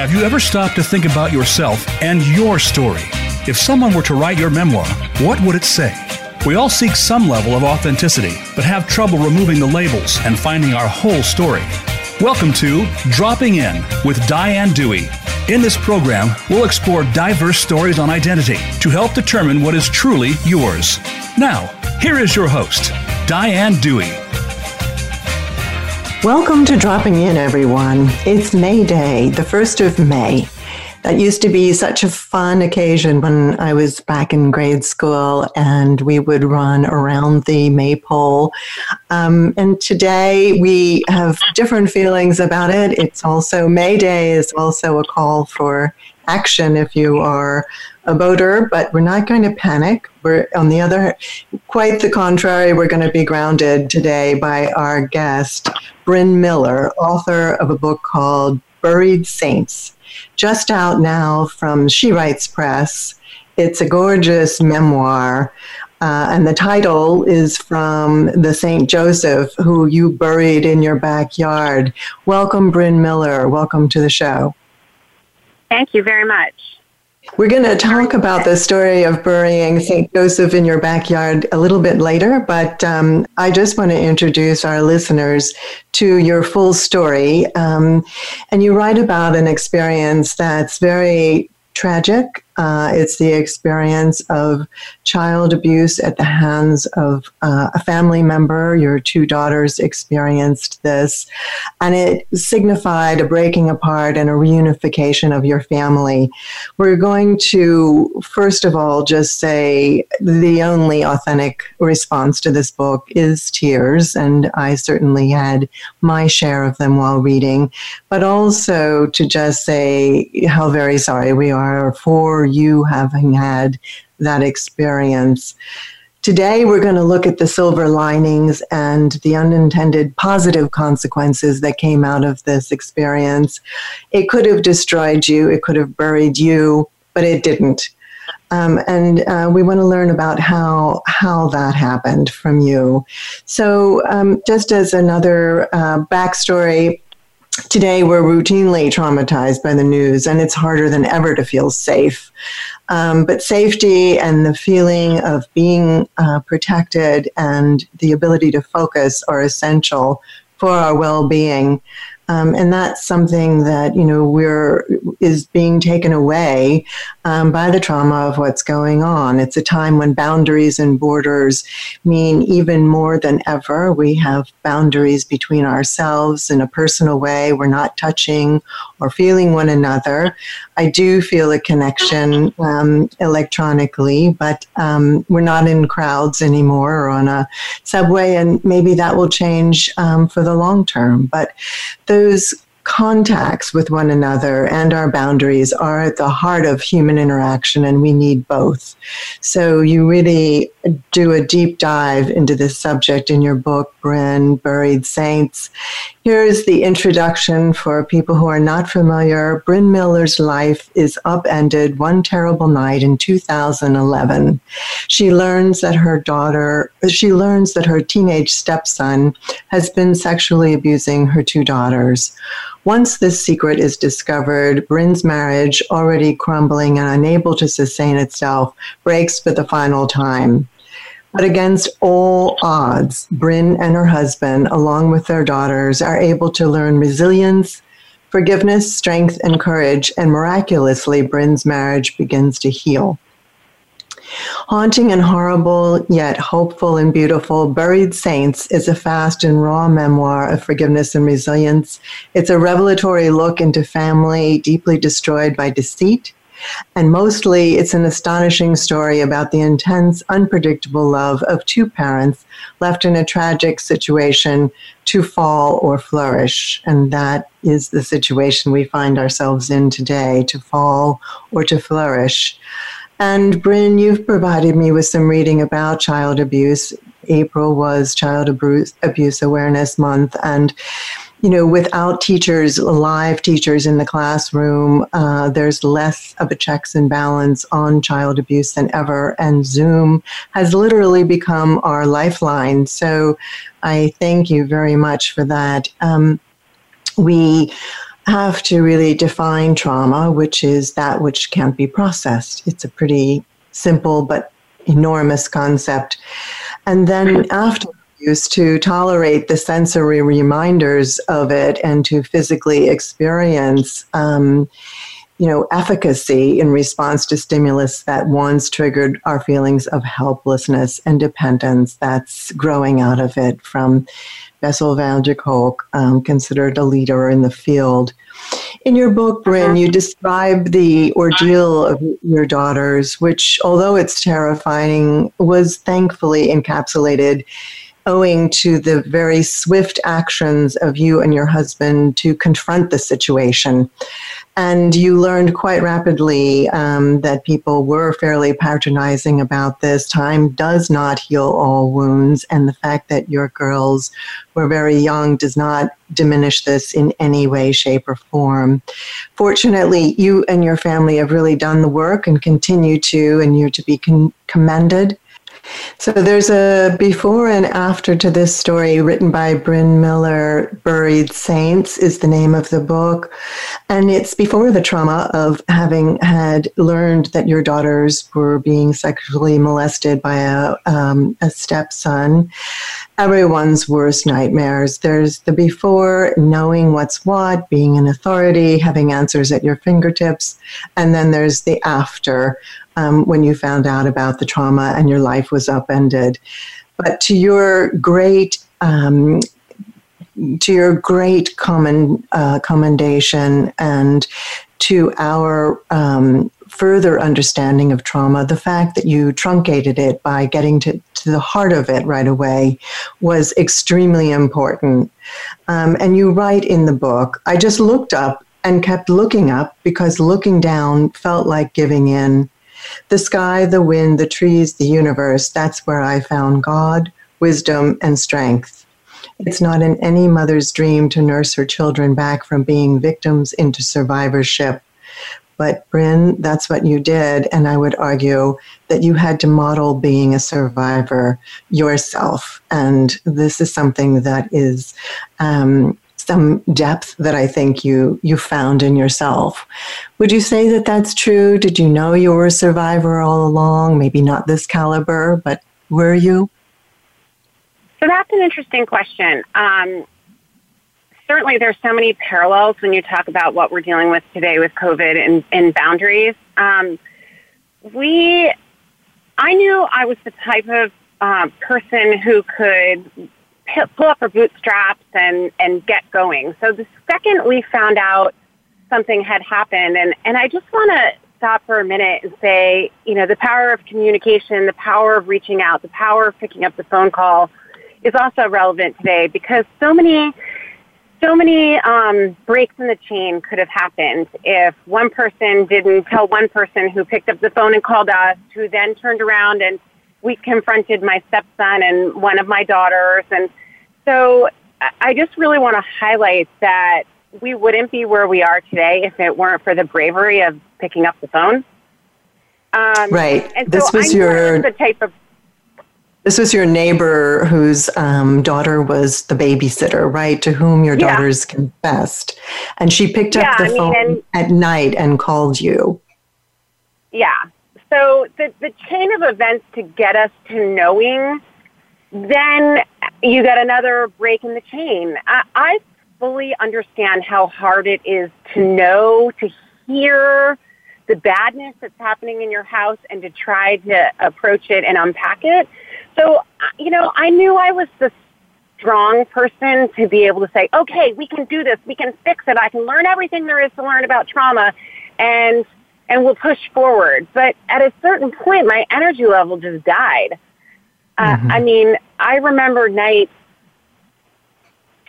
Have you ever stopped to think about yourself and your story? If someone were to write your memoir, what would it say? We all seek some level of authenticity, but have trouble removing the labels and finding our whole story. Welcome to Dropping In with Diane Dewey. In this program, we'll explore diverse stories on identity to help determine what is truly yours. Now, here is your host, Diane Dewey. Welcome to Dropping In, everyone. It's May Day, the 1st of May. That used to be such a fun occasion when I was back in grade school and we would run around the maypole. Um, and today we have different feelings about it. It's also May Day is also a call for action if you are a boater, but we're not going to panic. We're on the other, quite the contrary, we're going to be grounded today by our guest, Brin Miller, author of a book called Buried Saints, just out now from She Writes Press. It's a gorgeous memoir. Uh, and the title is from the St. Joseph, who you buried in your backyard. Welcome, Brin Miller. Welcome to the show. Thank you very much. We're going to talk about the story of burying St. Joseph in your backyard a little bit later, but um, I just want to introduce our listeners to your full story. Um, and you write about an experience that's very tragic uh, it's the experience of child abuse at the hands of uh, a family member. Your two daughters experienced this, and it signified a breaking apart and a reunification of your family. We're going to, first of all, just say the only authentic response to this book is tears, and I certainly had my share of them while reading, but also to just say how very sorry we are for you having had that experience. Today, we're going to look at the silver linings and the unintended positive consequences that came out of this experience. It could have destroyed you, it could have buried you, but it didn't. Um, and uh, we want to learn about how how that happened from you. So, um, just as another uh, backstory, Today, we're routinely traumatized by the news, and it's harder than ever to feel safe. Um, but safety and the feeling of being uh, protected and the ability to focus are essential for our well being. Um, and that's something that you know we're is being taken away um, by the trauma of what's going on. It's a time when boundaries and borders mean even more than ever. We have boundaries between ourselves in a personal way. We're not touching or feeling one another. I do feel a connection um, electronically, but um, we're not in crowds anymore or on a subway, and maybe that will change um, for the long term. But those contacts with one another and our boundaries are at the heart of human interaction, and we need both. So, you really do a deep dive into this subject in your book, Brin Buried Saints. Here's the introduction for people who are not familiar. Brin Miller's life is upended one terrible night in 2011. She learns that her daughter, she learns that her teenage stepson has been sexually abusing her two daughters. Once this secret is discovered, Brin's marriage, already crumbling and unable to sustain itself, breaks for the final time. But against all odds, Brin and her husband, along with their daughters, are able to learn resilience, forgiveness, strength, and courage, and miraculously, Brin's marriage begins to heal. Haunting and horrible, yet hopeful and beautiful, Buried Saints is a fast and raw memoir of forgiveness and resilience. It's a revelatory look into family deeply destroyed by deceit, and mostly, it's an astonishing story about the intense, unpredictable love of two parents left in a tragic situation to fall or flourish. And that is the situation we find ourselves in today to fall or to flourish. And Brin, you've provided me with some reading about child abuse. April was Child Abuse, Awareness Month. And you know, without teachers, live teachers in the classroom, uh, there's less of a checks and balance on child abuse than ever. And Zoom has literally become our lifeline. So I thank you very much for that. Um, we have to really define trauma, which is that which can't be processed. It's a pretty simple but enormous concept. And then after used to tolerate the sensory reminders of it and to physically experience um, you know efficacy in response to stimulus that once triggered our feelings of helplessness and dependence that's growing out of it from Bessel van der Kolk, um, considered a leader in the field. In your book, Brin, you describe the ordeal of your daughters, which, although it's terrifying, was thankfully encapsulated owing to the very swift actions of you and your husband to confront the situation. And you learned quite rapidly um, that people were fairly patronizing about this. Time does not heal all wounds, and the fact that your girls were very young does not diminish this in any way, shape, or form. Fortunately, you and your family have really done the work and continue to, and you're to be con- commended. So there's a before and after to this story written by Brin Miller. Buried Saints is the name of the book. And it's before the trauma of having had learned that your daughters were being sexually molested by a, um, a stepson. Everyone's worst nightmares. There's the before, knowing what's what, being an authority, having answers at your fingertips. And then there's the after, um, when you found out about the trauma and your life was upended. But to your great um, to your great common, uh, commendation and to our um, further understanding of trauma, the fact that you truncated it by getting to, to the heart of it right away was extremely important. Um, and you write in the book, I just looked up and kept looking up because looking down felt like giving in. The sky, the wind, the trees, the universe, that's where I found God, wisdom, and strength. It's not in any mother's dream to nurse her children back from being victims into survivorship. But, Brin, that's what you did. And I would argue that you had to model being a survivor yourself. And this is something that is um, some depth that I think you you found in yourself. Would you say that that's true? Did you know you were a survivor all along? Maybe not this caliber, but were you? So that's an interesting question. Um, certainly, there's so many parallels when you talk about what we're dealing with today with COVID and, and boundaries. Um, we, I knew I was the type of uh, person who could pull up our bootstraps and, and get going. So the second we found out something had happened, and, and I just want to stop for a minute and say, you know, the power of communication, the power of reaching out, the power of picking up the phone call is also relevant today because so many so many um, breaks in the chain could have happened if one person didn't tell one person who picked up the phone and called us, who then turned around and we confronted my stepson and one of my daughters. And so I just really want to highlight that we wouldn't be where we are today if it weren't for the bravery of picking up the phone. Um, right. And this so was I your the type of. This was your neighbor whose um, daughter was the babysitter, right? To whom your yeah. daughters confessed, and she picked yeah, up the I phone mean, and, at night and called you. Yeah. So the the chain of events to get us to knowing, then you get another break in the chain. I, I fully understand how hard it is to know, to hear the badness that's happening in your house and to try to approach it and unpack it. So, you know, I knew I was the strong person to be able to say, okay, we can do this. We can fix it. I can learn everything there is to learn about trauma and, and we'll push forward. But at a certain point, my energy level just died. Uh, mm-hmm. I mean, I remember nights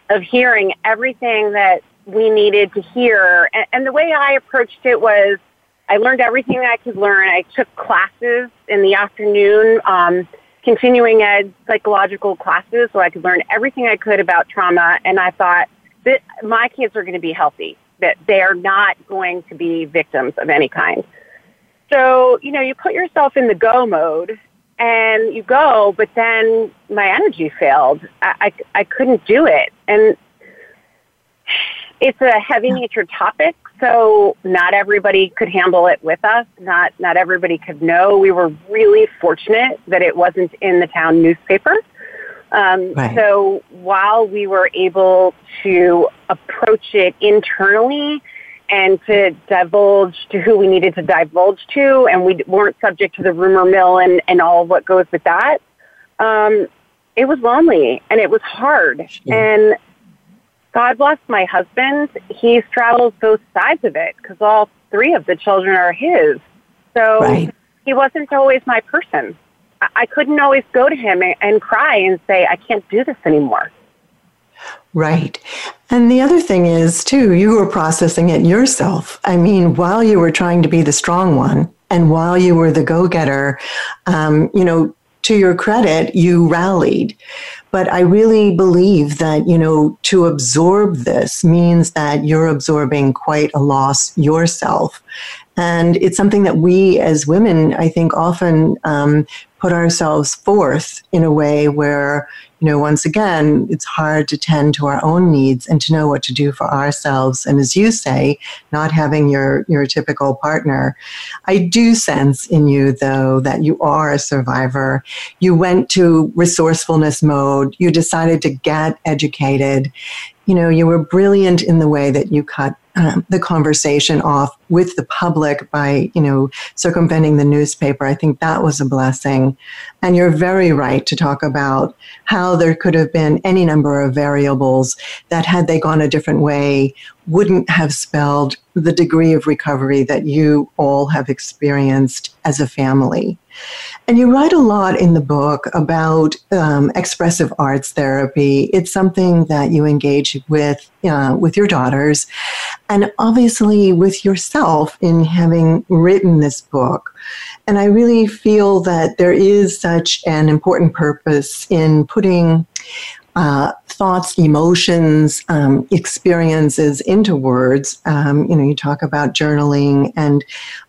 of hearing everything that we needed to hear. And, and the way I approached it was I learned everything I could learn. I took classes in the afternoon, um, continuing ed psychological classes, so I could learn everything I could about trauma. And I thought that my kids are going to be healthy, that they are not going to be victims of any kind. So, you know, you put yourself in the go mode and you go, but then my energy failed. I, I, I couldn't do it. And it's a heavy hmm. natured topic, so not everybody could handle it with us. Not not everybody could know. We were really fortunate that it wasn't in the town newspaper. Um, right. So while we were able to approach it internally and to divulge to who we needed to divulge to, and we weren't subject to the rumor mill and, and all of what goes with that, um, it was lonely and it was hard. And God bless my husband. He straddles both sides of it because all three of the children are his. So right. he wasn't always my person. I couldn't always go to him and cry and say, I can't do this anymore. Right. And the other thing is, too, you were processing it yourself. I mean, while you were trying to be the strong one and while you were the go getter, um, you know, to your credit, you rallied. But I really believe that, you know, to absorb this means that you're absorbing quite a loss yourself. And it's something that we as women, I think, often um, put ourselves forth in a way where, you know, once again, it's hard to tend to our own needs and to know what to do for ourselves. And as you say, not having your, your typical partner. I do sense in you, though, that you are a survivor. You went to resourcefulness mode. You decided to get educated. You know, you were brilliant in the way that you cut um, the conversation off with the public by, you know, circumventing the newspaper. I think that was a blessing. And you're very right to talk about how there could have been any number of variables that, had they gone a different way, wouldn't have spelled the degree of recovery that you all have experienced as a family. And you write a lot in the book about um, expressive arts therapy. It's something that you engage with uh, with your daughters, and obviously with yourself in having written this book. And I really feel that there is such an important purpose in putting uh, thoughts, emotions, um, experiences into words. Um, you know, you talk about journaling, and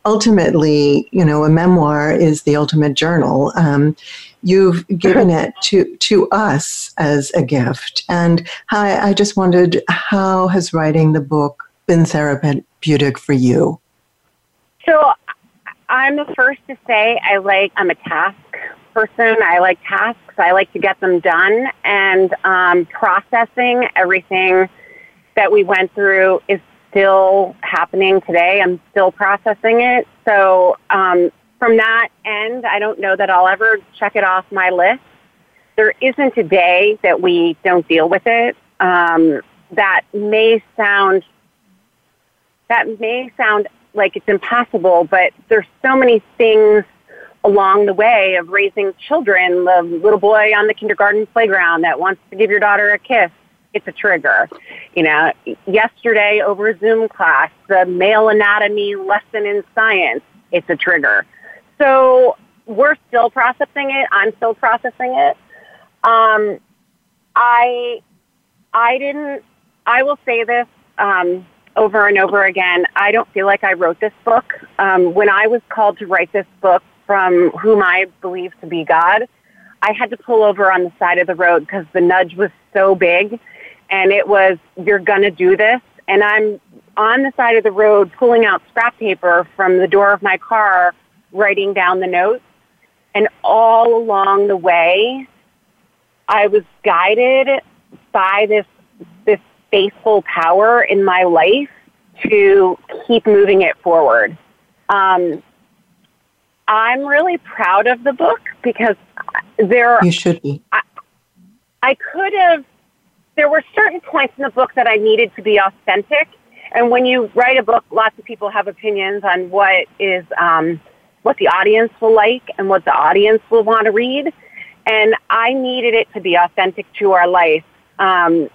ultimately, you know, a memoir is the ultimate journal. Um, you've given it to to us as a gift, and I, I just wondered how has writing the book been therapeutic for you? So, I'm the first to say I like I'm a task person. I like tasks. I like to get them done. And um, processing everything that we went through is still happening today. I'm still processing it. So um, from that end, I don't know that I'll ever check it off my list. There isn't a day that we don't deal with it. Um, that may sound that may sound like it's impossible, but there's so many things along the way of raising children, the little boy on the kindergarten playground that wants to give your daughter a kiss, it's a trigger. You know, yesterday over a Zoom class, the male anatomy lesson in science, it's a trigger. So we're still processing it. I'm still processing it. Um, I, I didn't, I will say this, um, over and over again. I don't feel like I wrote this book. Um, when I was called to write this book, from whom I believe to be God, I had to pull over on the side of the road because the nudge was so big and it was, you're going to do this. And I'm on the side of the road pulling out scrap paper from the door of my car, writing down the notes. And all along the way, I was guided by this, this faithful power in my life to keep moving it forward. Um, I'm really proud of the book because there you should be. I, I could have. There were certain points in the book that I needed to be authentic, and when you write a book, lots of people have opinions on what is um, what the audience will like and what the audience will want to read. And I needed it to be authentic to our life um,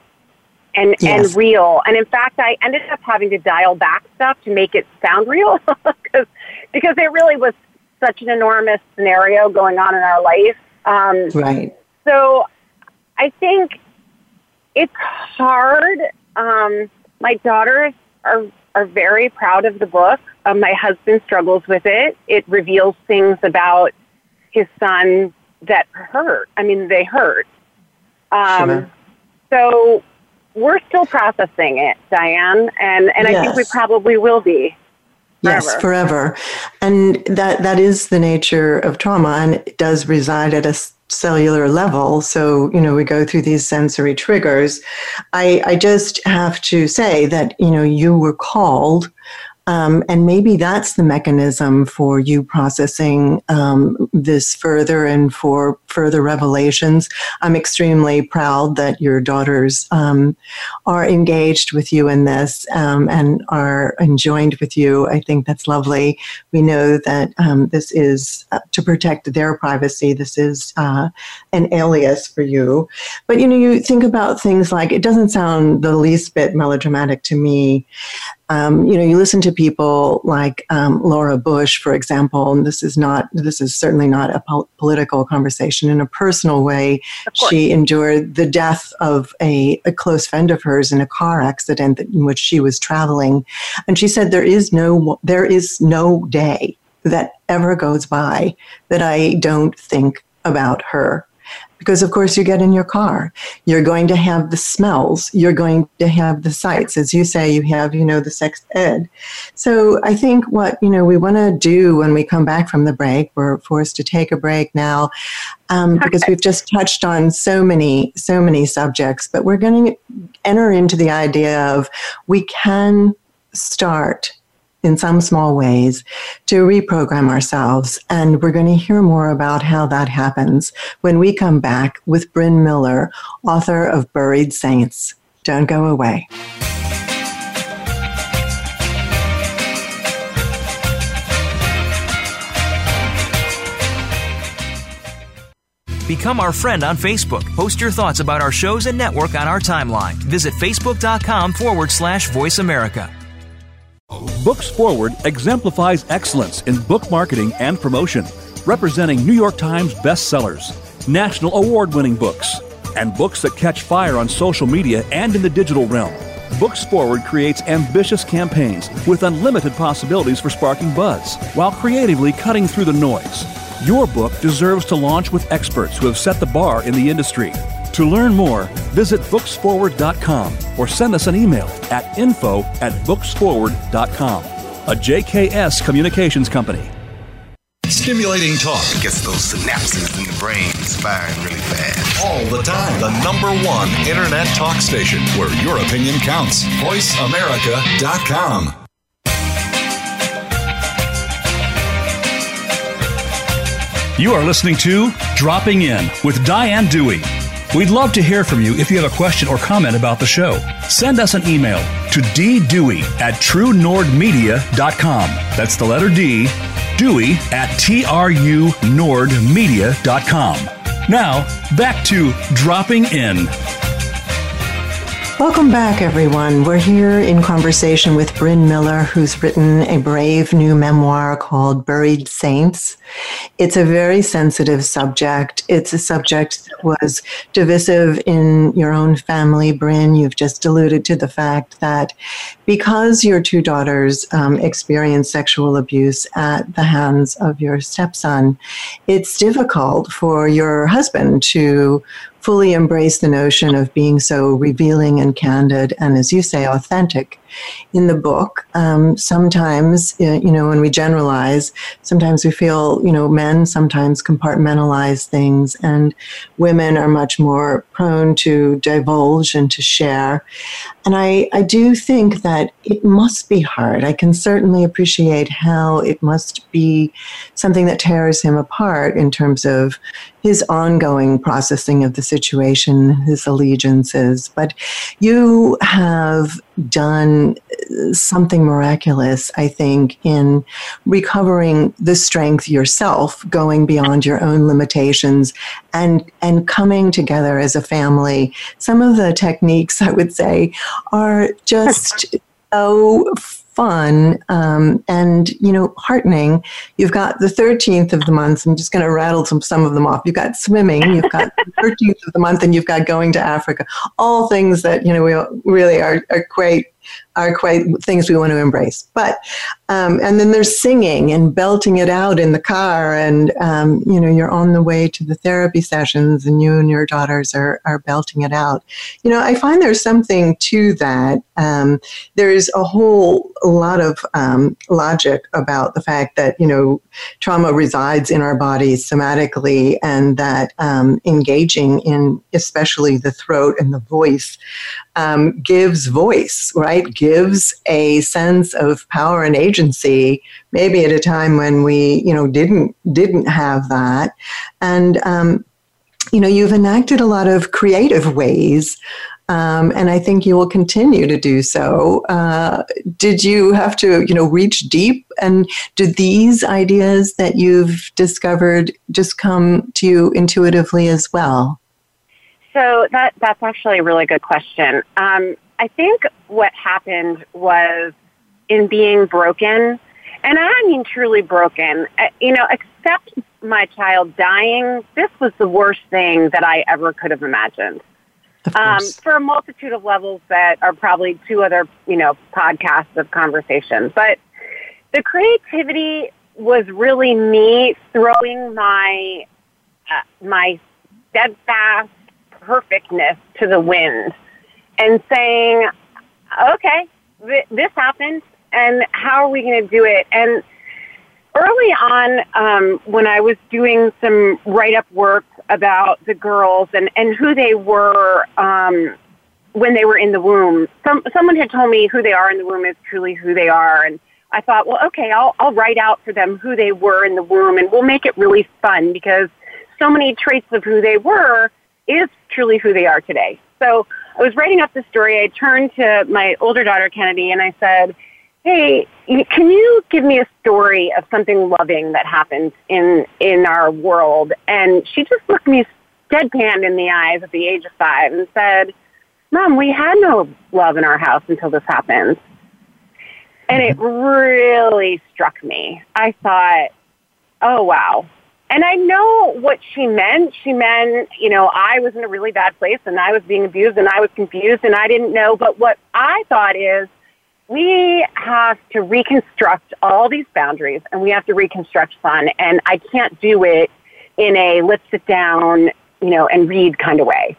and yes. and real. And in fact, I ended up having to dial back stuff to make it sound real because because it really was such an enormous scenario going on in our life. Um, right. So I think it's hard. Um, my daughters are are very proud of the book. Um, my husband struggles with it. It reveals things about his son that hurt. I mean, they hurt. Um, sure. So we're still processing it, Diane, and and yes. I think we probably will be. Forever. Yes, forever. And that that is the nature of trauma and it does reside at a cellular level. So, you know, we go through these sensory triggers. I, I just have to say that, you know, you were called um, and maybe that's the mechanism for you processing um, this further and for further revelations. I'm extremely proud that your daughters um, are engaged with you in this um, and are enjoined with you. I think that's lovely. We know that um, this is uh, to protect their privacy. This is uh, an alias for you. But, you know, you think about things like it doesn't sound the least bit melodramatic to me um, you know, you listen to people like um, Laura Bush, for example, and this is not, this is certainly not a po- political conversation. In a personal way, she endured the death of a, a, close friend of hers in a car accident in which she was traveling, and she said there is no, there is no day that ever goes by that I don't think about her because of course you get in your car. You're going to have the smells. You're going to have the sights. As you say you have you know the sex ed. So i think what you know we want to do when we come back from the break we're forced to take a break now um, because we've just touched on so many so many subjects but we're going to enter into the idea of we can start in some small ways to reprogram ourselves. And we're going to hear more about how that happens when we come back with Brin Miller, author of Buried Saints. Don't go away. Become our friend on Facebook. Post your thoughts about our shows and network on our timeline. Visit facebook.com forward slash voice America. Books Forward exemplifies excellence in book marketing and promotion, representing New York Times bestsellers, national award winning books, and books that catch fire on social media and in the digital realm. Books Forward creates ambitious campaigns with unlimited possibilities for sparking buzz while creatively cutting through the noise. Your book deserves to launch with experts who have set the bar in the industry. To learn more, visit booksforward.com or send us an email at info at booksforward.com. A JKS Communications Company. Stimulating talk gets those synapses in the brain firing really fast. All the time. The number one internet talk station where your opinion counts. VoiceAmerica.com. You are listening to Dropping In with Diane Dewey. We'd love to hear from you if you have a question or comment about the show. Send us an email to ddewey at truenordmedia.com. That's the letter D, Dewey at trunordmedia.com. Now, back to Dropping In. Welcome back, everyone. We're here in conversation with Brin Miller, who's written a brave new memoir called Buried Saints. It's a very sensitive subject. It's a subject that was divisive in your own family, Brin. You've just alluded to the fact that because your two daughters um, experienced sexual abuse at the hands of your stepson, it's difficult for your husband to fully embrace the notion of being so revealing and candid and, as you say, authentic in the book. Um, sometimes, uh, you know, when we generalize, sometimes we feel, you know, men sometimes compartmentalize things, and women are much more prone to divulge and to share. And I, I do think that it must be hard. I can certainly appreciate how it must be something that tears him apart in terms of his ongoing processing of the situation, his allegiances. But you have done uh, something miraculous, I think, in recovering the strength yourself, going beyond your own limitations and and coming together as a family. Some of the techniques I would say are just so fun um, and you know heartening. You've got the 13th of the month. I'm just going to rattle some, some of them off. You've got swimming you've got the 13th of the month and you've got going to africa. All things that you know we really are, are quite are quite things we want to embrace. But um, and then there's singing and belting it out in the car, and um, you know you're on the way to the therapy sessions, and you and your daughters are are belting it out. You know, I find there's something to that. Um, there's a whole lot of um, logic about the fact that you know trauma resides in our bodies somatically, and that um, engaging in especially the throat and the voice um, gives voice, right? Gives a sense of power and agency, maybe at a time when we, you know, didn't didn't have that, and um, you know, you've enacted a lot of creative ways. Um, and I think you will continue to do so. Uh, did you have to, you know, reach deep? And do these ideas that you've discovered just come to you intuitively as well? So that that's actually a really good question. Um, I think what happened was in being broken, and I mean truly broken. Uh, you know, except my child dying, this was the worst thing that I ever could have imagined. Um, for a multitude of levels that are probably two other, you know, podcasts of conversation. But the creativity was really me throwing my uh, my steadfast perfectness to the wind and saying, okay, th- this happened, and how are we going to do it? And early on, um, when I was doing some write up work about the girls and, and who they were um, when they were in the womb, some, someone had told me who they are in the womb is truly who they are. And I thought, well, okay, I'll, I'll write out for them who they were in the womb, and we'll make it really fun because so many traits of who they were is truly who they are today. So I was writing up the story. I turned to my older daughter, Kennedy, and I said, Hey, can you give me a story of something loving that happened in, in our world? And she just looked me deadpan in the eyes at the age of five and said, Mom, we had no love in our house until this happened. And it mm-hmm. really struck me. I thought, oh, wow, and I know what she meant. She meant, you know, I was in a really bad place and I was being abused and I was confused and I didn't know. But what I thought is we have to reconstruct all these boundaries and we have to reconstruct fun. And I can't do it in a let's sit down, you know, and read kind of way.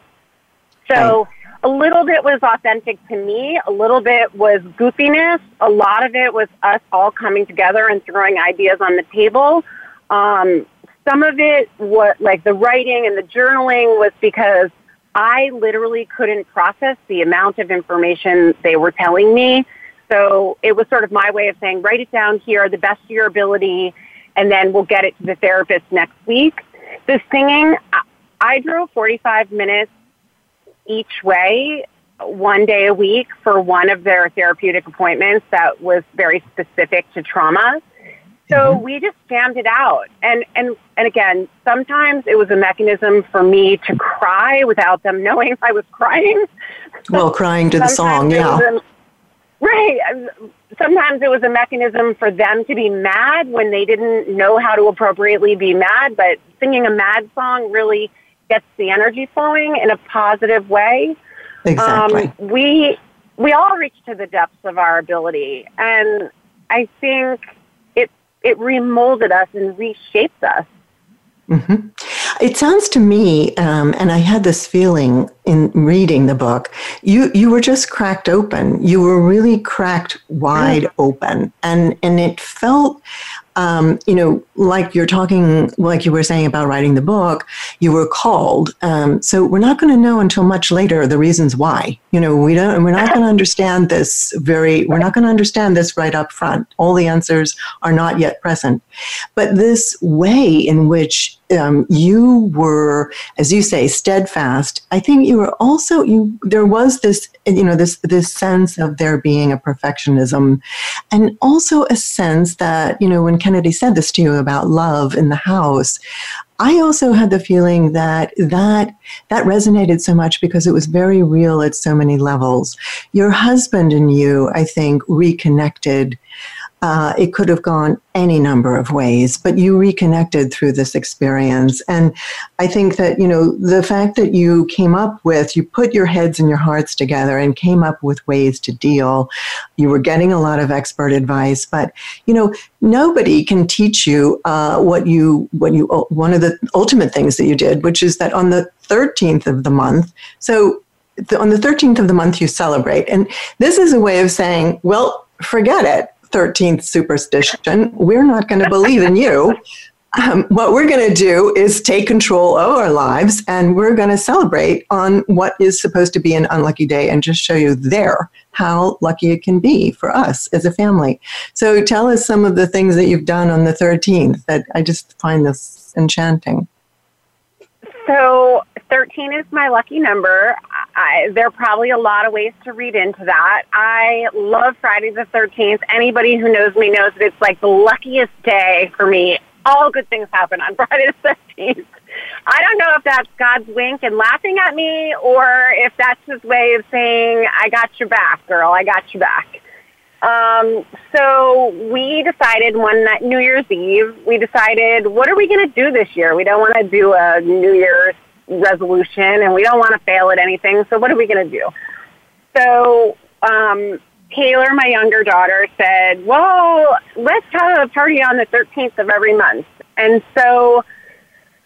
So a little bit was authentic to me. A little bit was goofiness. A lot of it was us all coming together and throwing ideas on the table. Um, some of it, what like the writing and the journaling, was because I literally couldn't process the amount of information they were telling me. So it was sort of my way of saying, write it down here, the best of your ability, and then we'll get it to the therapist next week. The singing, I drove 45 minutes each way one day a week for one of their therapeutic appointments that was very specific to trauma. So mm-hmm. we just jammed it out. And, and, and again, sometimes it was a mechanism for me to cry without them knowing I was crying. Well, crying to the song, yeah. A, right. Sometimes it was a mechanism for them to be mad when they didn't know how to appropriately be mad, but singing a mad song really gets the energy flowing in a positive way. Exactly. Um, we, we all reach to the depths of our ability. And I think it remolded us and reshaped us. Mm-hmm. It sounds to me, um, and I had this feeling in reading the book. You you were just cracked open. You were really cracked wide open, and and it felt um, you know, like you're talking, like you were saying about writing the book, you were called. Um, so we're not going to know until much later the reasons why. You know, we don't. We're not going to understand this very. We're not going to understand this right up front. All the answers are not yet present, but this way in which um, you were, as you say, steadfast. I think you were also you. There was this, you know, this this sense of there being a perfectionism, and also a sense that you know when Kennedy said this to you about love in the house, I also had the feeling that that that resonated so much because it was very real at so many levels. Your husband and you, I think, reconnected Uh, it could have gone any number of ways, but you reconnected through this experience. And I think that, you know, the fact that you came up with, you put your heads and your hearts together and came up with ways to deal. You were getting a lot of expert advice, but, you know, nobody can teach you uh, what you, what you, one of the ultimate things that you did, which is that on the 13th of the month, so on the 13th of the month, you celebrate. And this is a way of saying, well, forget it 13th superstition. We're not going to believe in you. Um, what we're going to do is take control of our lives and we're going to celebrate on what is supposed to be an unlucky day and just show you there how lucky it can be for us as a family. So tell us some of the things that you've done on the 13th that I just find this enchanting. So 13 is my lucky number. I, there are probably a lot of ways to read into that. I love Friday the 13th. Anybody who knows me knows that it's like the luckiest day for me. All good things happen on Friday the 13th. I don't know if that's God's wink and laughing at me or if that's his way of saying, I got your back, girl. I got your back. Um, so we decided one night, New Year's Eve, we decided, what are we going to do this year? We don't want to do a New Year's resolution and we don't want to fail at anything. So what are we going to do? So, um, Taylor, my younger daughter, said, well, let's have a party on the 13th of every month. And so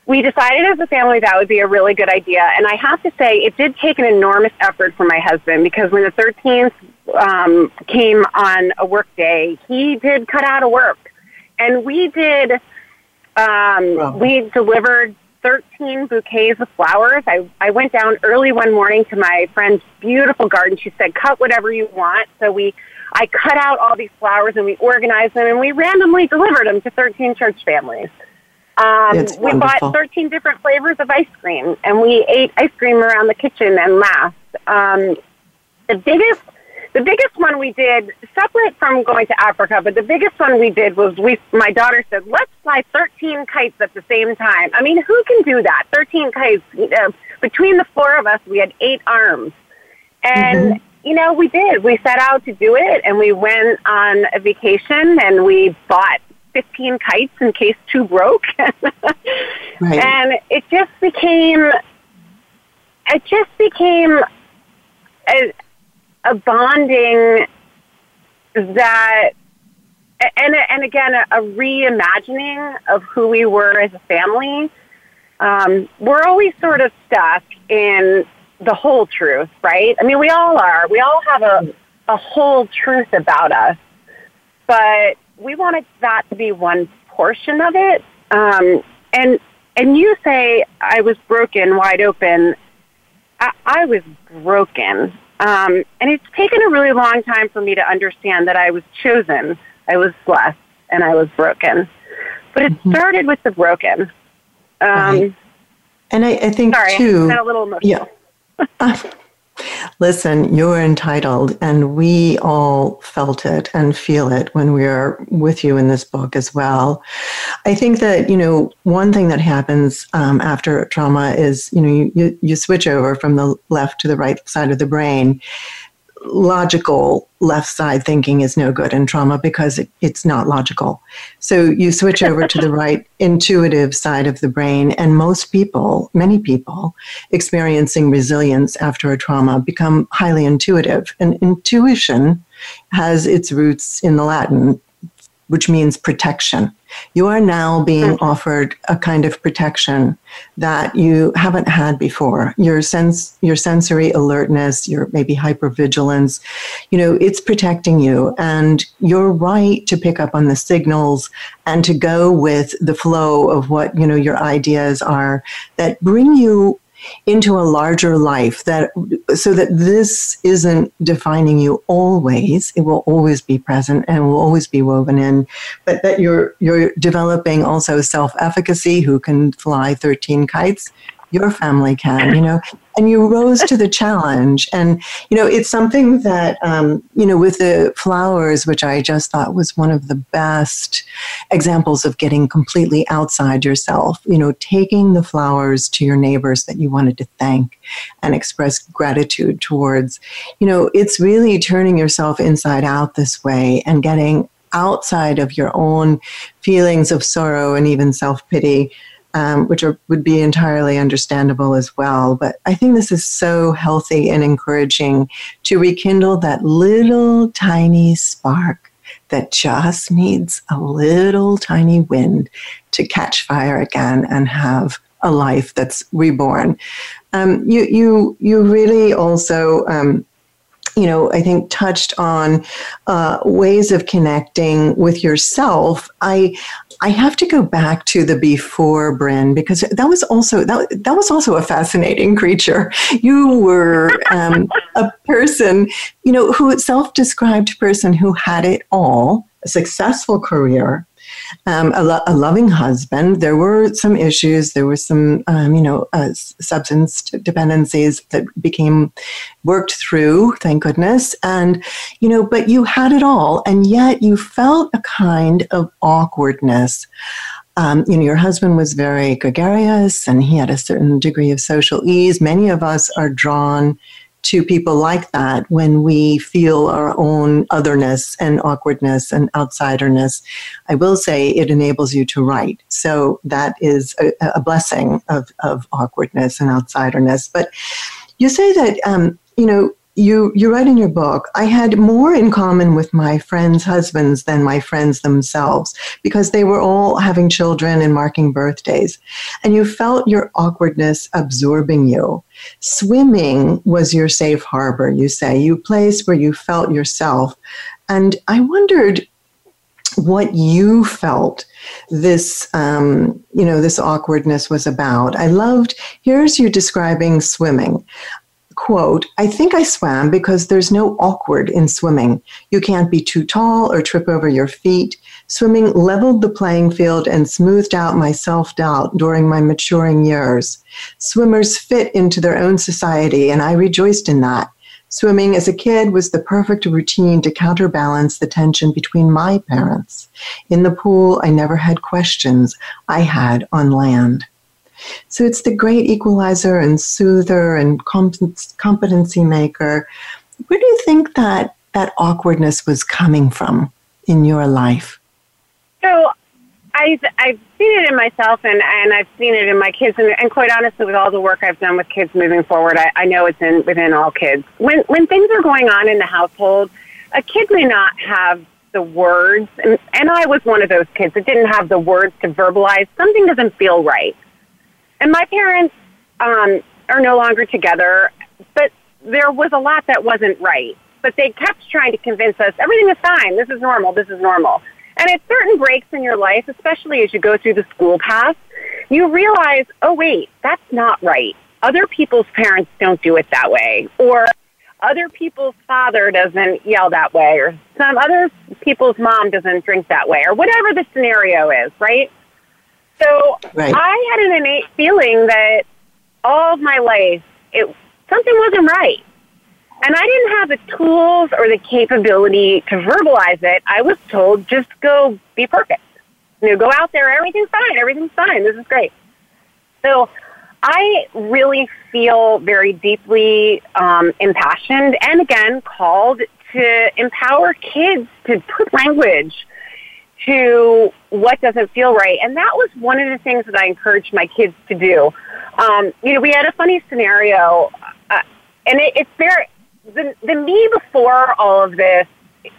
we decided as a family that would be a really good idea. And I have to say, it did take an enormous effort for my husband because when the 13th um, came on a work day, he did cut out of work. And we did, um, wow. we delivered 13 bouquets of flowers. I, I went down early one morning to my friend's beautiful garden. She said, cut whatever you want. So we, I cut out all these flowers and we organized them and we randomly delivered them to 13 church families. Um, we bought 13 different flavors of ice cream and we ate ice cream around the kitchen and laughed. Um, the biggest the biggest one we did, separate from going to Africa, but the biggest one we did was we, my daughter said, let's fly 13 kites at the same time. I mean, who can do that? 13 kites. Uh, between the four of us, we had eight arms. And, mm-hmm. you know, we did. We set out to do it and we went on a vacation and we bought 15 kites in case two broke. right. And it just became, it just became, a, a bonding that and and again a, a reimagining of who we were as a family. Um, we're always sort of stuck in the whole truth, right? I mean, we all are. We all have a a whole truth about us, but we wanted that to be one portion of it. Um, and and you say I was broken, wide open. I, I was broken. Um, and it's taken a really long time for me to understand that I was chosen, I was blessed, and I was broken. But it mm-hmm. started with the broken. Um, right. And I, I think sorry, too. a little emotional. Yeah. Listen, you're entitled, and we all felt it and feel it when we are with you in this book as well. I think that, you know, one thing that happens um, after trauma is, you know, you, you switch over from the left to the right side of the brain logical left side thinking is no good in trauma because it, it's not logical. So you switch over to the right intuitive side of the brain, and most people, many people, experiencing resilience after a trauma become highly intuitive. And intuition has its roots in the Latin, which means protection you are now being mm-hmm. offered a kind of protection that you haven't had before. Your sense, your sensory alertness, your maybe hypervigilance, you know, it's protecting you, and you're right to pick up on the signals and to go with the flow of what you know your ideas are that bring you into a larger life that so that this isn't defining you always. It will always be present and will always be woven in but that you're you're developing also self-efficacy who can fly 13 kites. Your family can, you know, and you rose to the challenge. And, you know, it's something that, um, you know, with the flowers, which I just thought was one of the best examples of getting completely outside yourself, you know, taking the flowers to your neighbors that you wanted to thank and express gratitude towards, you know, it's really turning yourself inside out this way and getting outside of your own feelings of sorrow and even self pity. Um, which are, would be entirely understandable as well. But I think this is so healthy and encouraging to rekindle that little tiny spark that just needs a little tiny wind to catch fire again and have a life that's reborn. Um, you you you really also. Um, you know, I think touched on uh, ways of connecting with yourself. I I have to go back to the before Brin because that was also that, that was also a fascinating creature. You were um, a person, you know, who self-described person who had it all, a successful career, um, a, lo- a, loving husband. There were some issues. There were some, um, you know, uh, substance dependencies that became worked through. Thank goodness. And you know, but you had it all, and yet you felt a kind of awkwardness. Um, you know, your husband was very gregarious and he had a certain degree of social ease. Many of us are drawn to people like that when we feel our own otherness and awkwardness and outsiderness. I will say it enables you to write. So that is a, a blessing of, of awkwardness and outsiderness. But you say that, um, you know, you you write in your book i had more in common with my friends husbands than my friends themselves because they were all having children and marking birthdays. And you felt your awkwardness absorbing you. Swimming was your safe harbor you say you place where you felt yourself. And i wondered what you felt this um, you know this awkwardness was about. I loved here's you describing swimming quote, I think I swam because there's no awkward in swimming. You can't be too tall or trip over your feet. Swimming leveled the playing field and smoothed out my self doubt during my maturing years. Swimmers fit into their own society, and I rejoiced in that. Swimming as a kid was the perfect routine to counterbalance the tension between my parents. In the pool, I never had questions I had on land. So it's the great equalizer and soother and competency maker. Where do you think that that awkwardness was coming from in your life? So I've, I've seen it in myself and, and I've seen it in my kids. And, and quite honestly, with all the work I've done with kids moving forward, I, I know it's in, within all kids. When, when things are going on in the household, a kid may not have the words, and, and I was one of those kids that didn't have the words to verbalize. Something doesn't feel right. And my parents um, are no longer together, but there was a lot that wasn't right. But they kept trying to convince us everything is fine. This is normal. This is normal. And at certain breaks in your life, especially as you go through the school path, you realize, oh, wait, that's not right. Other people's parents don't do it that way. Or other people's father doesn't yell that way. Or some other people's mom doesn't drink that way. Or whatever the scenario is, right? So right. I had an innate feeling that all of my life, it something wasn't right. And I didn't have the tools or the capability to verbalize it. I was told, just go be perfect. You know, go out there, everything's fine, everything's fine, this is great. So I really feel very deeply um, impassioned and again called to empower kids to put language to what doesn't feel right. And that was one of the things that I encouraged my kids to do. Um, you know, we had a funny scenario, uh, and it, it's very, the, the me before all of this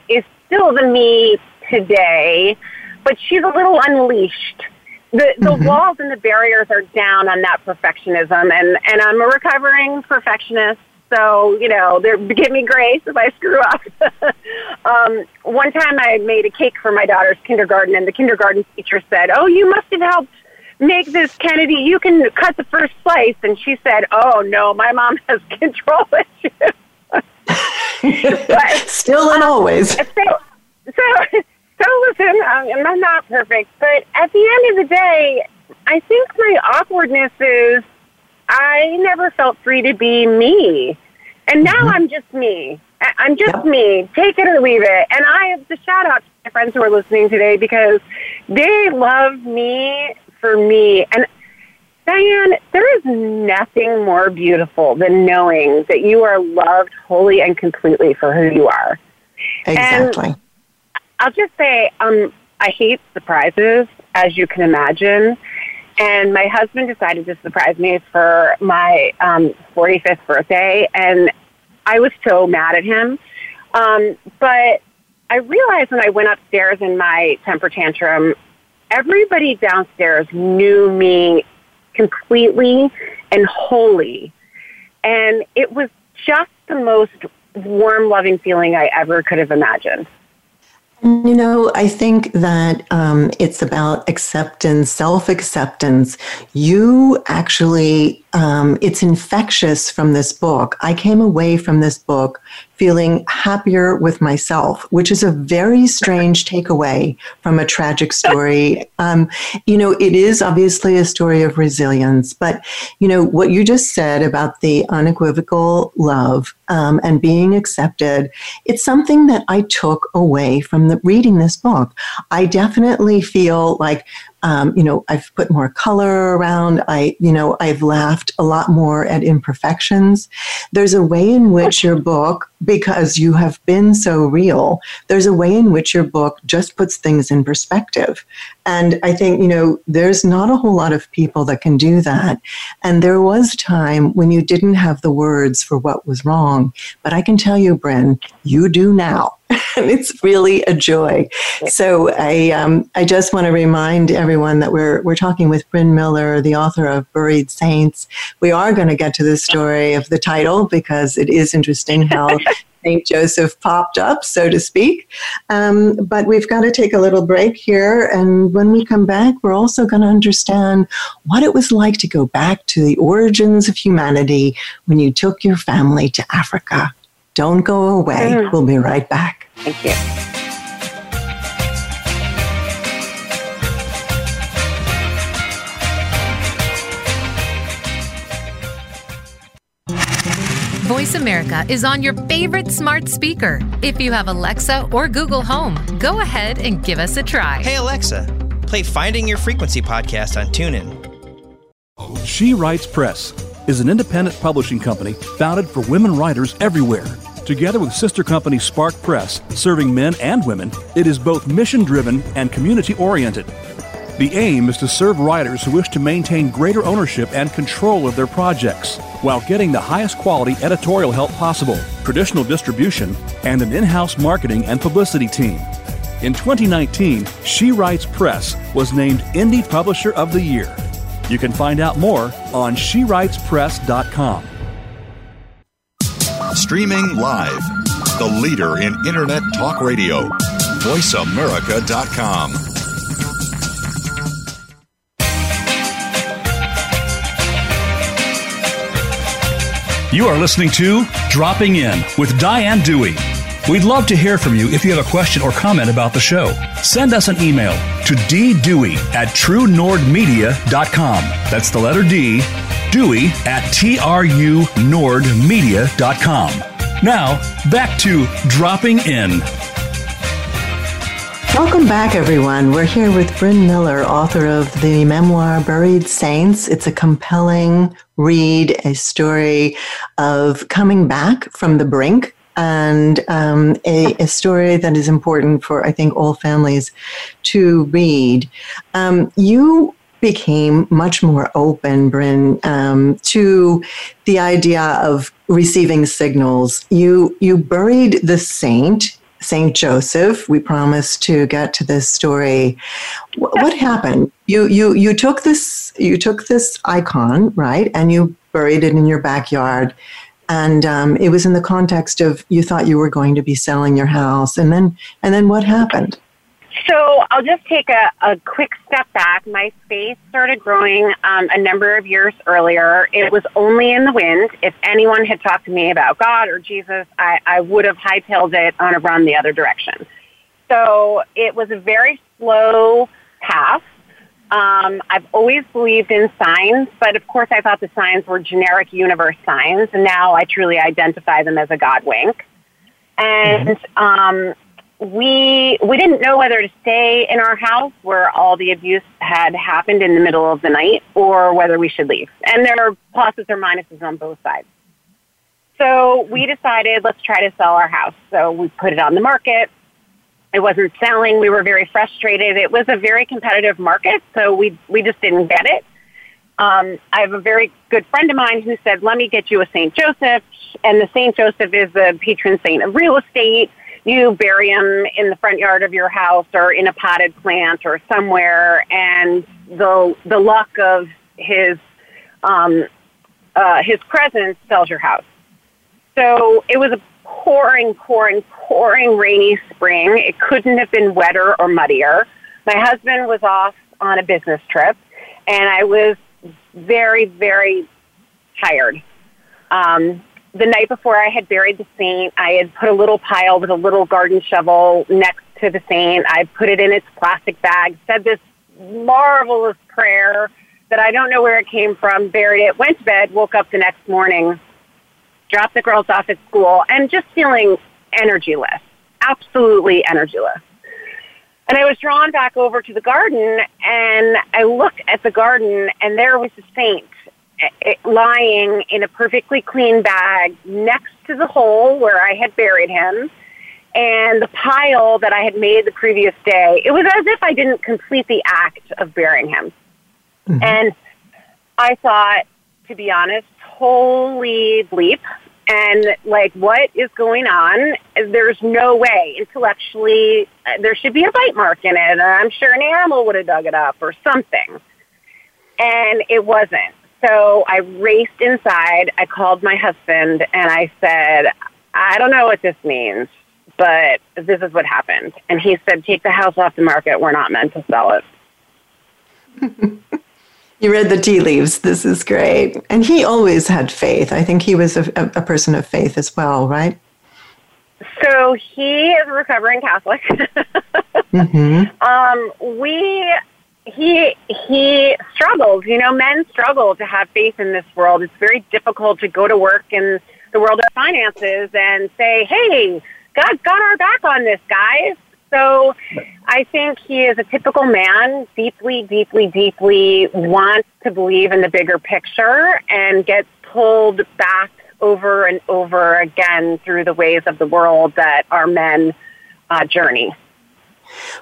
is still the me today, but she's a little unleashed. The, the mm-hmm. walls and the barriers are down on that perfectionism, and, and I'm a recovering perfectionist so, you know, give me grace if I screw up. um, one time I made a cake for my daughter's kindergarten, and the kindergarten teacher said, Oh, you must have helped make this, Kennedy. You can cut the first slice. And she said, Oh, no, my mom has control issues. but, Still and um, always. So, so, so listen, I'm not perfect, but at the end of the day, I think my awkwardness is I never felt free to be me. And now mm-hmm. I'm just me. I'm just yep. me. Take it or leave it. And I have to shout out to my friends who are listening today because they love me for me. And Diane, there is nothing more beautiful than knowing that you are loved wholly and completely for who you are. Exactly. And I'll just say, um, I hate surprises, as you can imagine. And my husband decided to surprise me for my um, 45th birthday, and I was so mad at him. Um, but I realized when I went upstairs in my temper tantrum, everybody downstairs knew me completely and wholly. And it was just the most warm, loving feeling I ever could have imagined. You know, I think that um, it's about acceptance, self acceptance. You actually, um, it's infectious from this book. I came away from this book feeling happier with myself, which is a very strange takeaway from a tragic story. Um, you know, it is obviously a story of resilience, but, you know, what you just said about the unequivocal love um, and being accepted, it's something that I took away from the, reading this book. I definitely feel like um, you know, I've put more color around. I, you know, I've laughed a lot more at imperfections. There's a way in which your book, because you have been so real, there's a way in which your book just puts things in perspective. And I think, you know, there's not a whole lot of people that can do that. And there was time when you didn't have the words for what was wrong. But I can tell you, Brin, you do now. and it's really a joy. So I um, I just want to remind everyone that we're we're talking with Brin Miller, the author of Buried Saints. We are going to get to the story of the title because it is interesting how St. Joseph popped up, so to speak. Um, but we've got to take a little break here. And when we come back, we're also going to understand what it was like to go back to the origins of humanity when you took your family to Africa. Don't go away. Mm. We'll be right back. Thank you. Voice America is on your favorite smart speaker. If you have Alexa or Google Home, go ahead and give us a try. Hey, Alexa, play Finding Your Frequency podcast on TuneIn. She Writes Press is an independent publishing company founded for women writers everywhere. Together with sister company Spark Press, serving men and women, it is both mission driven and community oriented. The aim is to serve writers who wish to maintain greater ownership and control of their projects while getting the highest quality editorial help possible, traditional distribution, and an in house marketing and publicity team. In 2019, She Writes Press was named Indie Publisher of the Year. You can find out more on SheWritesPress.com. Streaming live, the leader in Internet talk radio, VoiceAmerica.com. You are listening to Dropping In with Diane Dewey. We'd love to hear from you if you have a question or comment about the show. Send us an email to ddewey at truenordmedia.com. That's the letter D, Dewey at truenordmedia.com. Now, back to Dropping In. Welcome back, everyone. We're here with Brin Miller, author of the memoir Buried Saints. It's a compelling read, a story of coming back from the brink and um, a, a, story that is important for, I think, all families to read. Um, you became much more open, Brin, um, to the idea of receiving signals. You you buried the saint Saint Joseph. We promised to get to this story. What happened? You you you took this you took this icon right, and you buried it in your backyard. And um, it was in the context of you thought you were going to be selling your house, and then and then what happened? So I'll just take a, a quick step back. My faith started growing um, a number of years earlier. It was only in the wind. If anyone had talked to me about God or Jesus, I, I would have hightailed it on a run the other direction. So it was a very slow path. Um, I've always believed in signs, but of course I thought the signs were generic universe signs, and now I truly identify them as a God wink. And mm-hmm. um, we we didn't know whether to stay in our house where all the abuse had happened in the middle of the night or whether we should leave. And there are pluses or minuses on both sides. So we decided let's try to sell our house. So we put it on the market. It wasn't selling. We were very frustrated. It was a very competitive market, so we we just didn't get it. Um, I have a very good friend of mine who said, "Let me get you a Saint Joseph," and the Saint Joseph is the patron saint of real estate. You bury him in the front yard of your house or in a potted plant or somewhere, and the the luck of his um, uh, his presence sells your house. So it was a pouring, pouring, pouring rainy spring. It couldn't have been wetter or muddier. My husband was off on a business trip, and I was very, very tired. Um, the night before I had buried the saint, I had put a little pile with a little garden shovel next to the saint. I put it in its plastic bag, said this marvelous prayer that I don't know where it came from, buried it, went to bed, woke up the next morning, dropped the girls off at school, and just feeling energyless, absolutely energyless. And I was drawn back over to the garden, and I looked at the garden, and there was a saint eh, lying in a perfectly clean bag next to the hole where I had buried him and the pile that I had made the previous day. It was as if I didn't complete the act of burying him. Mm-hmm. And I thought, to be honest, holy bleep. And like, what is going on? There's no way intellectually uh, there should be a bite mark in it. And I'm sure an animal would have dug it up or something. And it wasn't. So I raced inside. I called my husband and I said, I don't know what this means, but this is what happened. And he said, take the house off the market. We're not meant to sell it. You read the tea leaves. This is great. And he always had faith. I think he was a, a person of faith as well, right? So he is a recovering Catholic. mm-hmm. um, we he he struggles. You know, men struggle to have faith in this world. It's very difficult to go to work in the world of finances and say, "Hey, God's got our back on this, guys." So I think he is a typical man, deeply, deeply, deeply wants to believe in the bigger picture and gets pulled back over and over again through the ways of the world that our men uh, journey.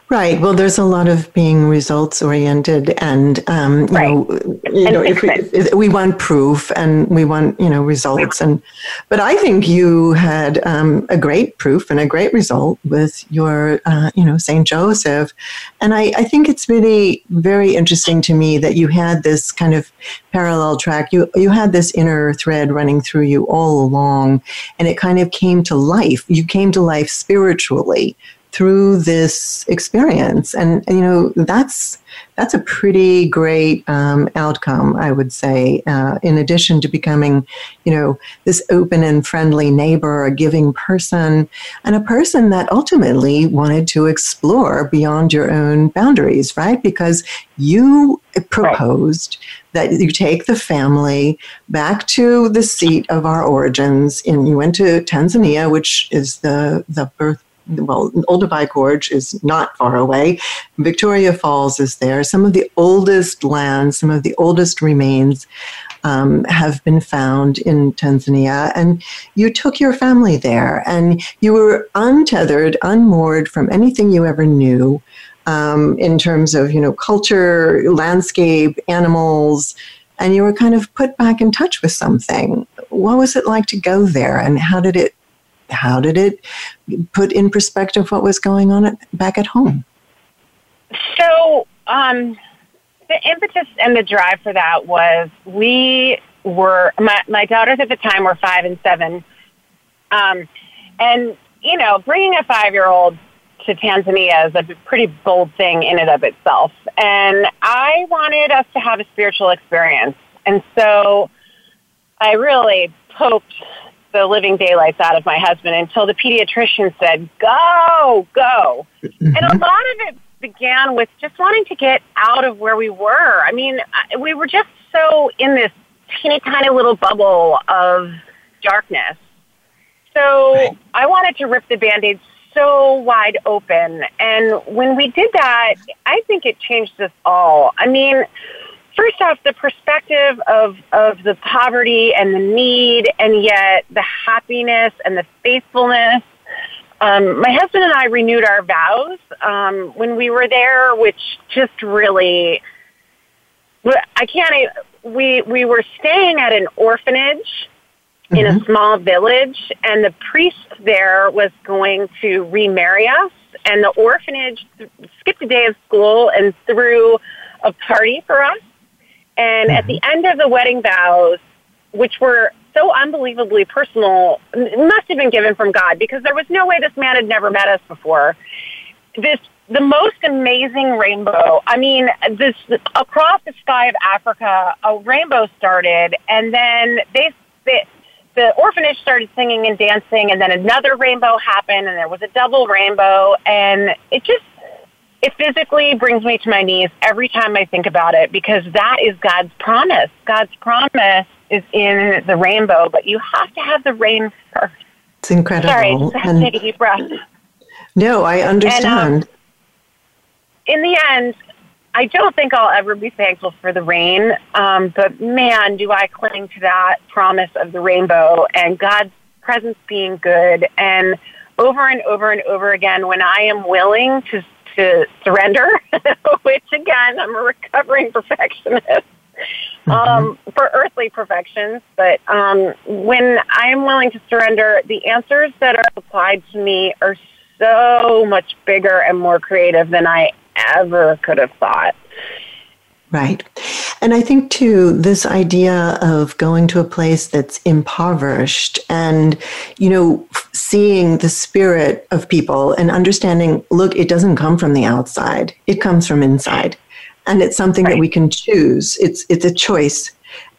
Right. Well, there's a lot of being results oriented, and um, you right. know, you and know, if we, if we, want proof and we want you know results, and but I think you had um, a great proof and a great result with your uh, you know Saint Joseph, and I, I think it's really very interesting to me that you had this kind of parallel track. You you had this inner thread running through you all along, and it kind of came to life. You came to life spiritually through this experience and, you know that's that's a pretty great um, outcome i would say uh, in addition to becoming you know this open and friendly neighbor a giving person and a person that ultimately wanted to explore beyond your own boundaries right because you proposed right. that you take the family back to the seat of our origins and you went to tanzania which is the the birth well, Olduvai Gorge is not far away. Victoria Falls is there. Some of the oldest lands, some of the oldest remains um, have been found in Tanzania. And you took your family there and you were untethered, unmoored from anything you ever knew um, in terms of, you know, culture, landscape, animals. And you were kind of put back in touch with something. What was it like to go there and how did it how did it put in perspective what was going on at, back at home? So, um, the impetus and the drive for that was we were, my, my daughters at the time were five and seven. Um, and, you know, bringing a five year old to Tanzania is a pretty bold thing in and of itself. And I wanted us to have a spiritual experience. And so I really poked the living daylights out of my husband until the pediatrician said, go, go. Mm-hmm. And a lot of it began with just wanting to get out of where we were. I mean, we were just so in this teeny tiny little bubble of darkness. So right. I wanted to rip the band aid so wide open. And when we did that, I think it changed us all. I mean, first off, the perspective of, of the poverty and the need, and yet the happiness and the faithfulness um, my husband and I renewed our vows um, when we were there, which just really, I can't. We we were staying at an orphanage mm-hmm. in a mm-hmm. small village, and the priest there was going to remarry us, and the orphanage skipped a day of school and threw a party for us. And mm-hmm. at the end of the wedding vows, which were so unbelievably personal, must have been given from God because there was no way this man had never met us before. This the most amazing rainbow. I mean, this across the sky of Africa, a rainbow started, and then they, they the orphanage started singing and dancing, and then another rainbow happened, and there was a double rainbow, and it just it physically brings me to my knees every time I think about it because that is God's promise. God's promise is in the rainbow, but you have to have the rain first. It's incredible. Sorry, I just have to take a deep breath. No, I understand. And, um, in the end, I don't think I'll ever be thankful for the rain, um, but man, do I cling to that promise of the rainbow and God's presence being good. And over and over and over again, when I am willing to to surrender, which again, I'm a recovering perfectionist mm-hmm. um, for earthly perfections. But um, when I am willing to surrender, the answers that are applied to me are so much bigger and more creative than I ever could have thought. Right. And I think too, this idea of going to a place that's impoverished and, you know, seeing the spirit of people and understanding, look, it doesn't come from the outside. It comes from inside. And it's something right. that we can choose. It's, it's a choice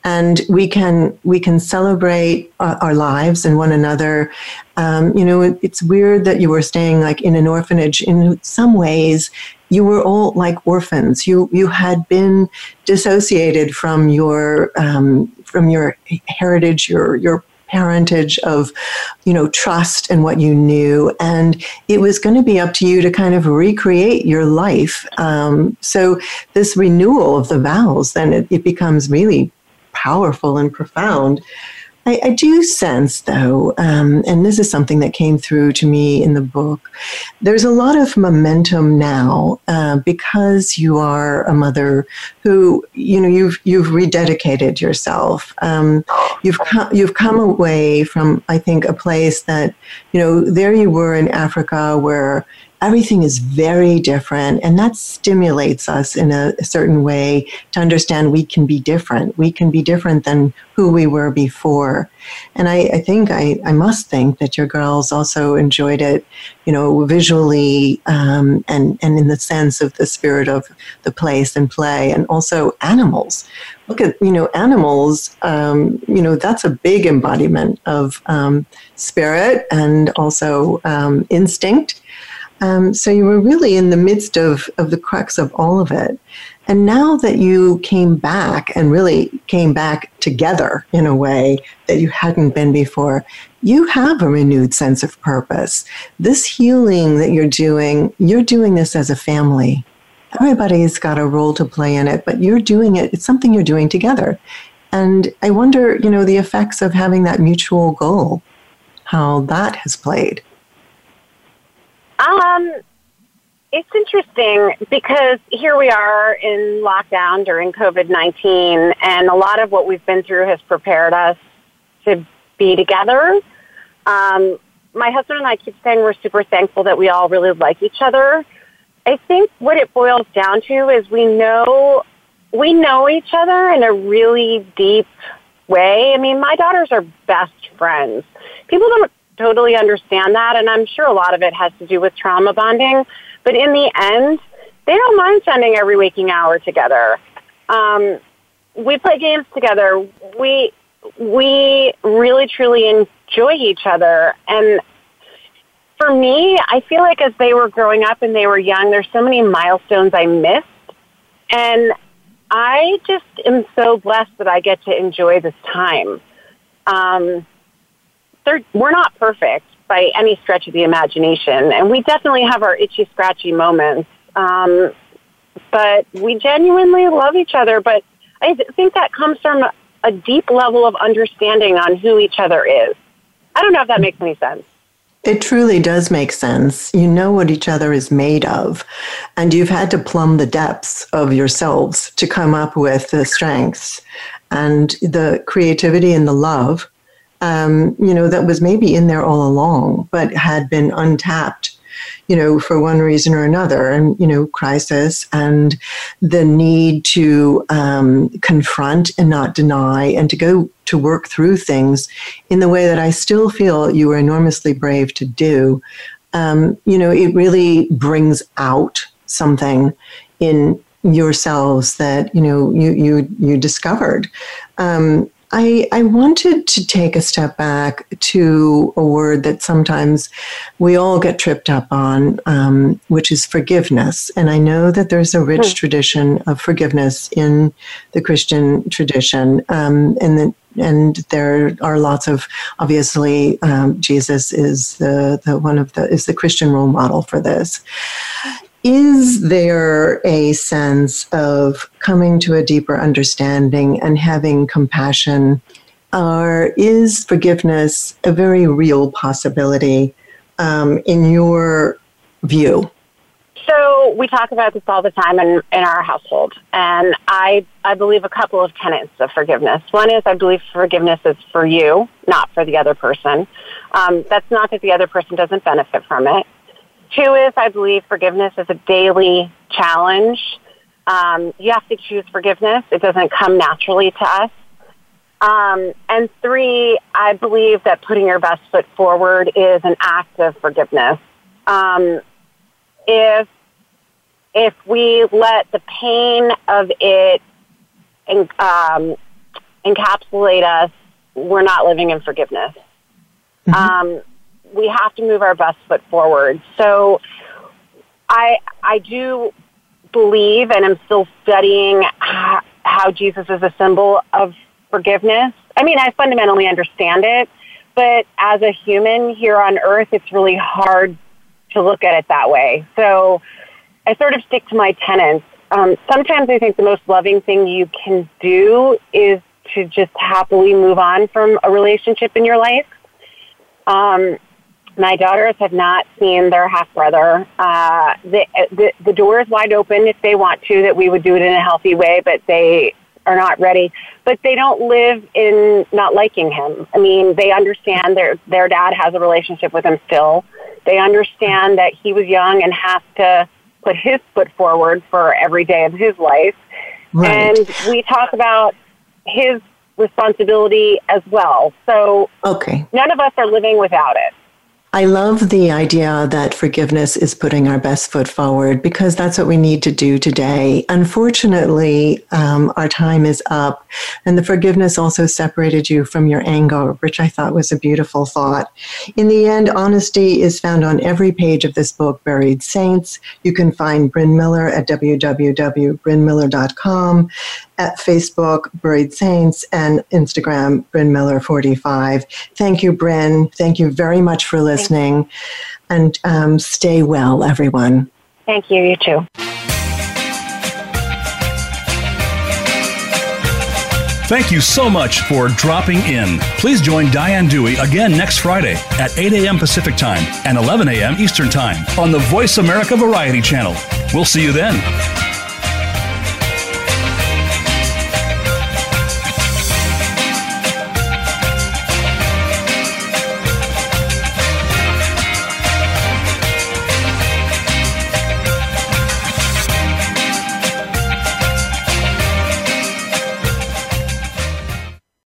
and we can we can celebrate uh, our lives and one another. Um, you know, it, it's weird that you were staying like in an orphanage. In some ways, you were all like orphans. You you had been dissociated from your um, from your heritage, your your parentage of you know trust and what you knew. And it was going to be up to you to kind of recreate your life. Um, so this renewal of the vows then it, it becomes really powerful and profound I, I do sense, though, um, and this is something that came through to me in the book, there's a lot of momentum now uh, because you are a mother who, you know, you've you've rededicated yourself. Um, you've come, you've come away from, I think, a place that, you know, there you were in Africa where everything is very different and that stimulates us in a, certain way to understand we can be different. We can be different than who we were before. And i, I think I, I must think that your girls also enjoyed it you know visually um, and, and in the sense of the spirit of the place and play and also animals. Look at you know animals um, you know that's a big embodiment of um, spirit and also um, instinct um, so you were really in the midst of, of the crux of all of it. And now that you came back and really came back together in a way that you hadn't been before, you have a renewed sense of purpose. This healing that you're doing, you're doing this as a family. Everybody's got a role to play in it, but you're doing it, it's something you're doing together. And I wonder, you know, the effects of having that mutual goal, how that has played. Um, it's interesting because here we are in lockdown during COVID 19, and a lot of what we've been through has prepared us to be together. Um, my husband and I keep saying we're super thankful that we all really like each other. I think what it boils down to is we know we know each other in a really deep way. I mean, my daughters are best friends. People don't totally understand that, and I'm sure a lot of it has to do with trauma bonding. But in the end, they don't mind spending every waking hour together. Um, we play games together. We we really truly enjoy each other, and for me, I feel like as they were growing up and they were young, there's so many milestones I missed, and I just am so blessed that I get to enjoy this time. Um, we're not perfect by any stretch of the imagination, and we definitely have our itchy, scratchy moments. Um, but we genuinely love each other. But I think that comes from a deep level of understanding on who each other is. I don't know if that makes any sense. It truly does make sense. You know what each other is made of, and you've had to plumb the depths of yourselves to come up with the strengths and the creativity and the love, um, you know, that was maybe in there all along, but had been untapped you know, for one reason or another, and, you know, crisis and the need to um, confront and not deny and to go to work through things in the way that I still feel you were enormously brave to do. Um, you know, it really brings out something in yourselves that you know you you you discovered. Um, I, I wanted to take a step back to a word that sometimes we all get tripped up on, um, which is forgiveness. And I know that there's a rich hmm. tradition of forgiveness in the Christian tradition, um, and the, and there are lots of obviously um, Jesus is the, the one of the is the Christian role model for this is there a sense of coming to a deeper understanding and having compassion? Or is forgiveness a very real possibility um, in your view? So we talk about this all the time in, in our household, and I I believe a couple of tenets of forgiveness. One is I believe forgiveness is for you, not for the other person. Um, that's not that the other person doesn't benefit from it. Two is I believe forgiveness is a daily challenge. Um, you have to choose forgiveness. It doesn't come naturally to us. Um, and three, I believe that putting your best foot forward is an act of forgiveness. Um, if if we let the pain of it um, encapsulate us, we're not living in forgiveness. Mm-hmm. Um, we have to move our best foot forward. So I I do believe and I'm still studying how Jesus is a symbol of forgiveness. I mean, I fundamentally understand it, but as a human here on earth, it's really hard to look at it that way. So I sort of stick to my tenets. Um, sometimes I think the most loving thing you can do is to just happily move on from a relationship in your life. Um, my daughters have not seen their half brother. Uh, the, the the door is wide open if they want to. That we would do it in a healthy way, but they are not ready. But they don't live in not liking him. I mean, they understand their their dad has a relationship with him still. They understand that he was young and has to put his foot forward for every day of his life. Right. And we talk about his responsibility as well. So okay. none of us are living without it. I love the idea that forgiveness is putting our best foot forward because that's what we need to do today. Unfortunately, um, our time is up, and the forgiveness also separated you from your anger, which I thought was a beautiful thought. In the end, honesty is found on every page of this book, Buried Saints. You can find Brin Miller at www.brinmiller.com at Facebook, Buried Saints, and Instagram, Brin Miller 45. Thank you, Brin. Thank you very much for listening. And um, stay well, everyone. Thank you. You too. Thank you so much for dropping in. Please join Diane Dewey again next Friday at 8 a.m. Pacific Time and 11 a.m. Eastern Time on the Voice America Variety Channel. We'll see you then.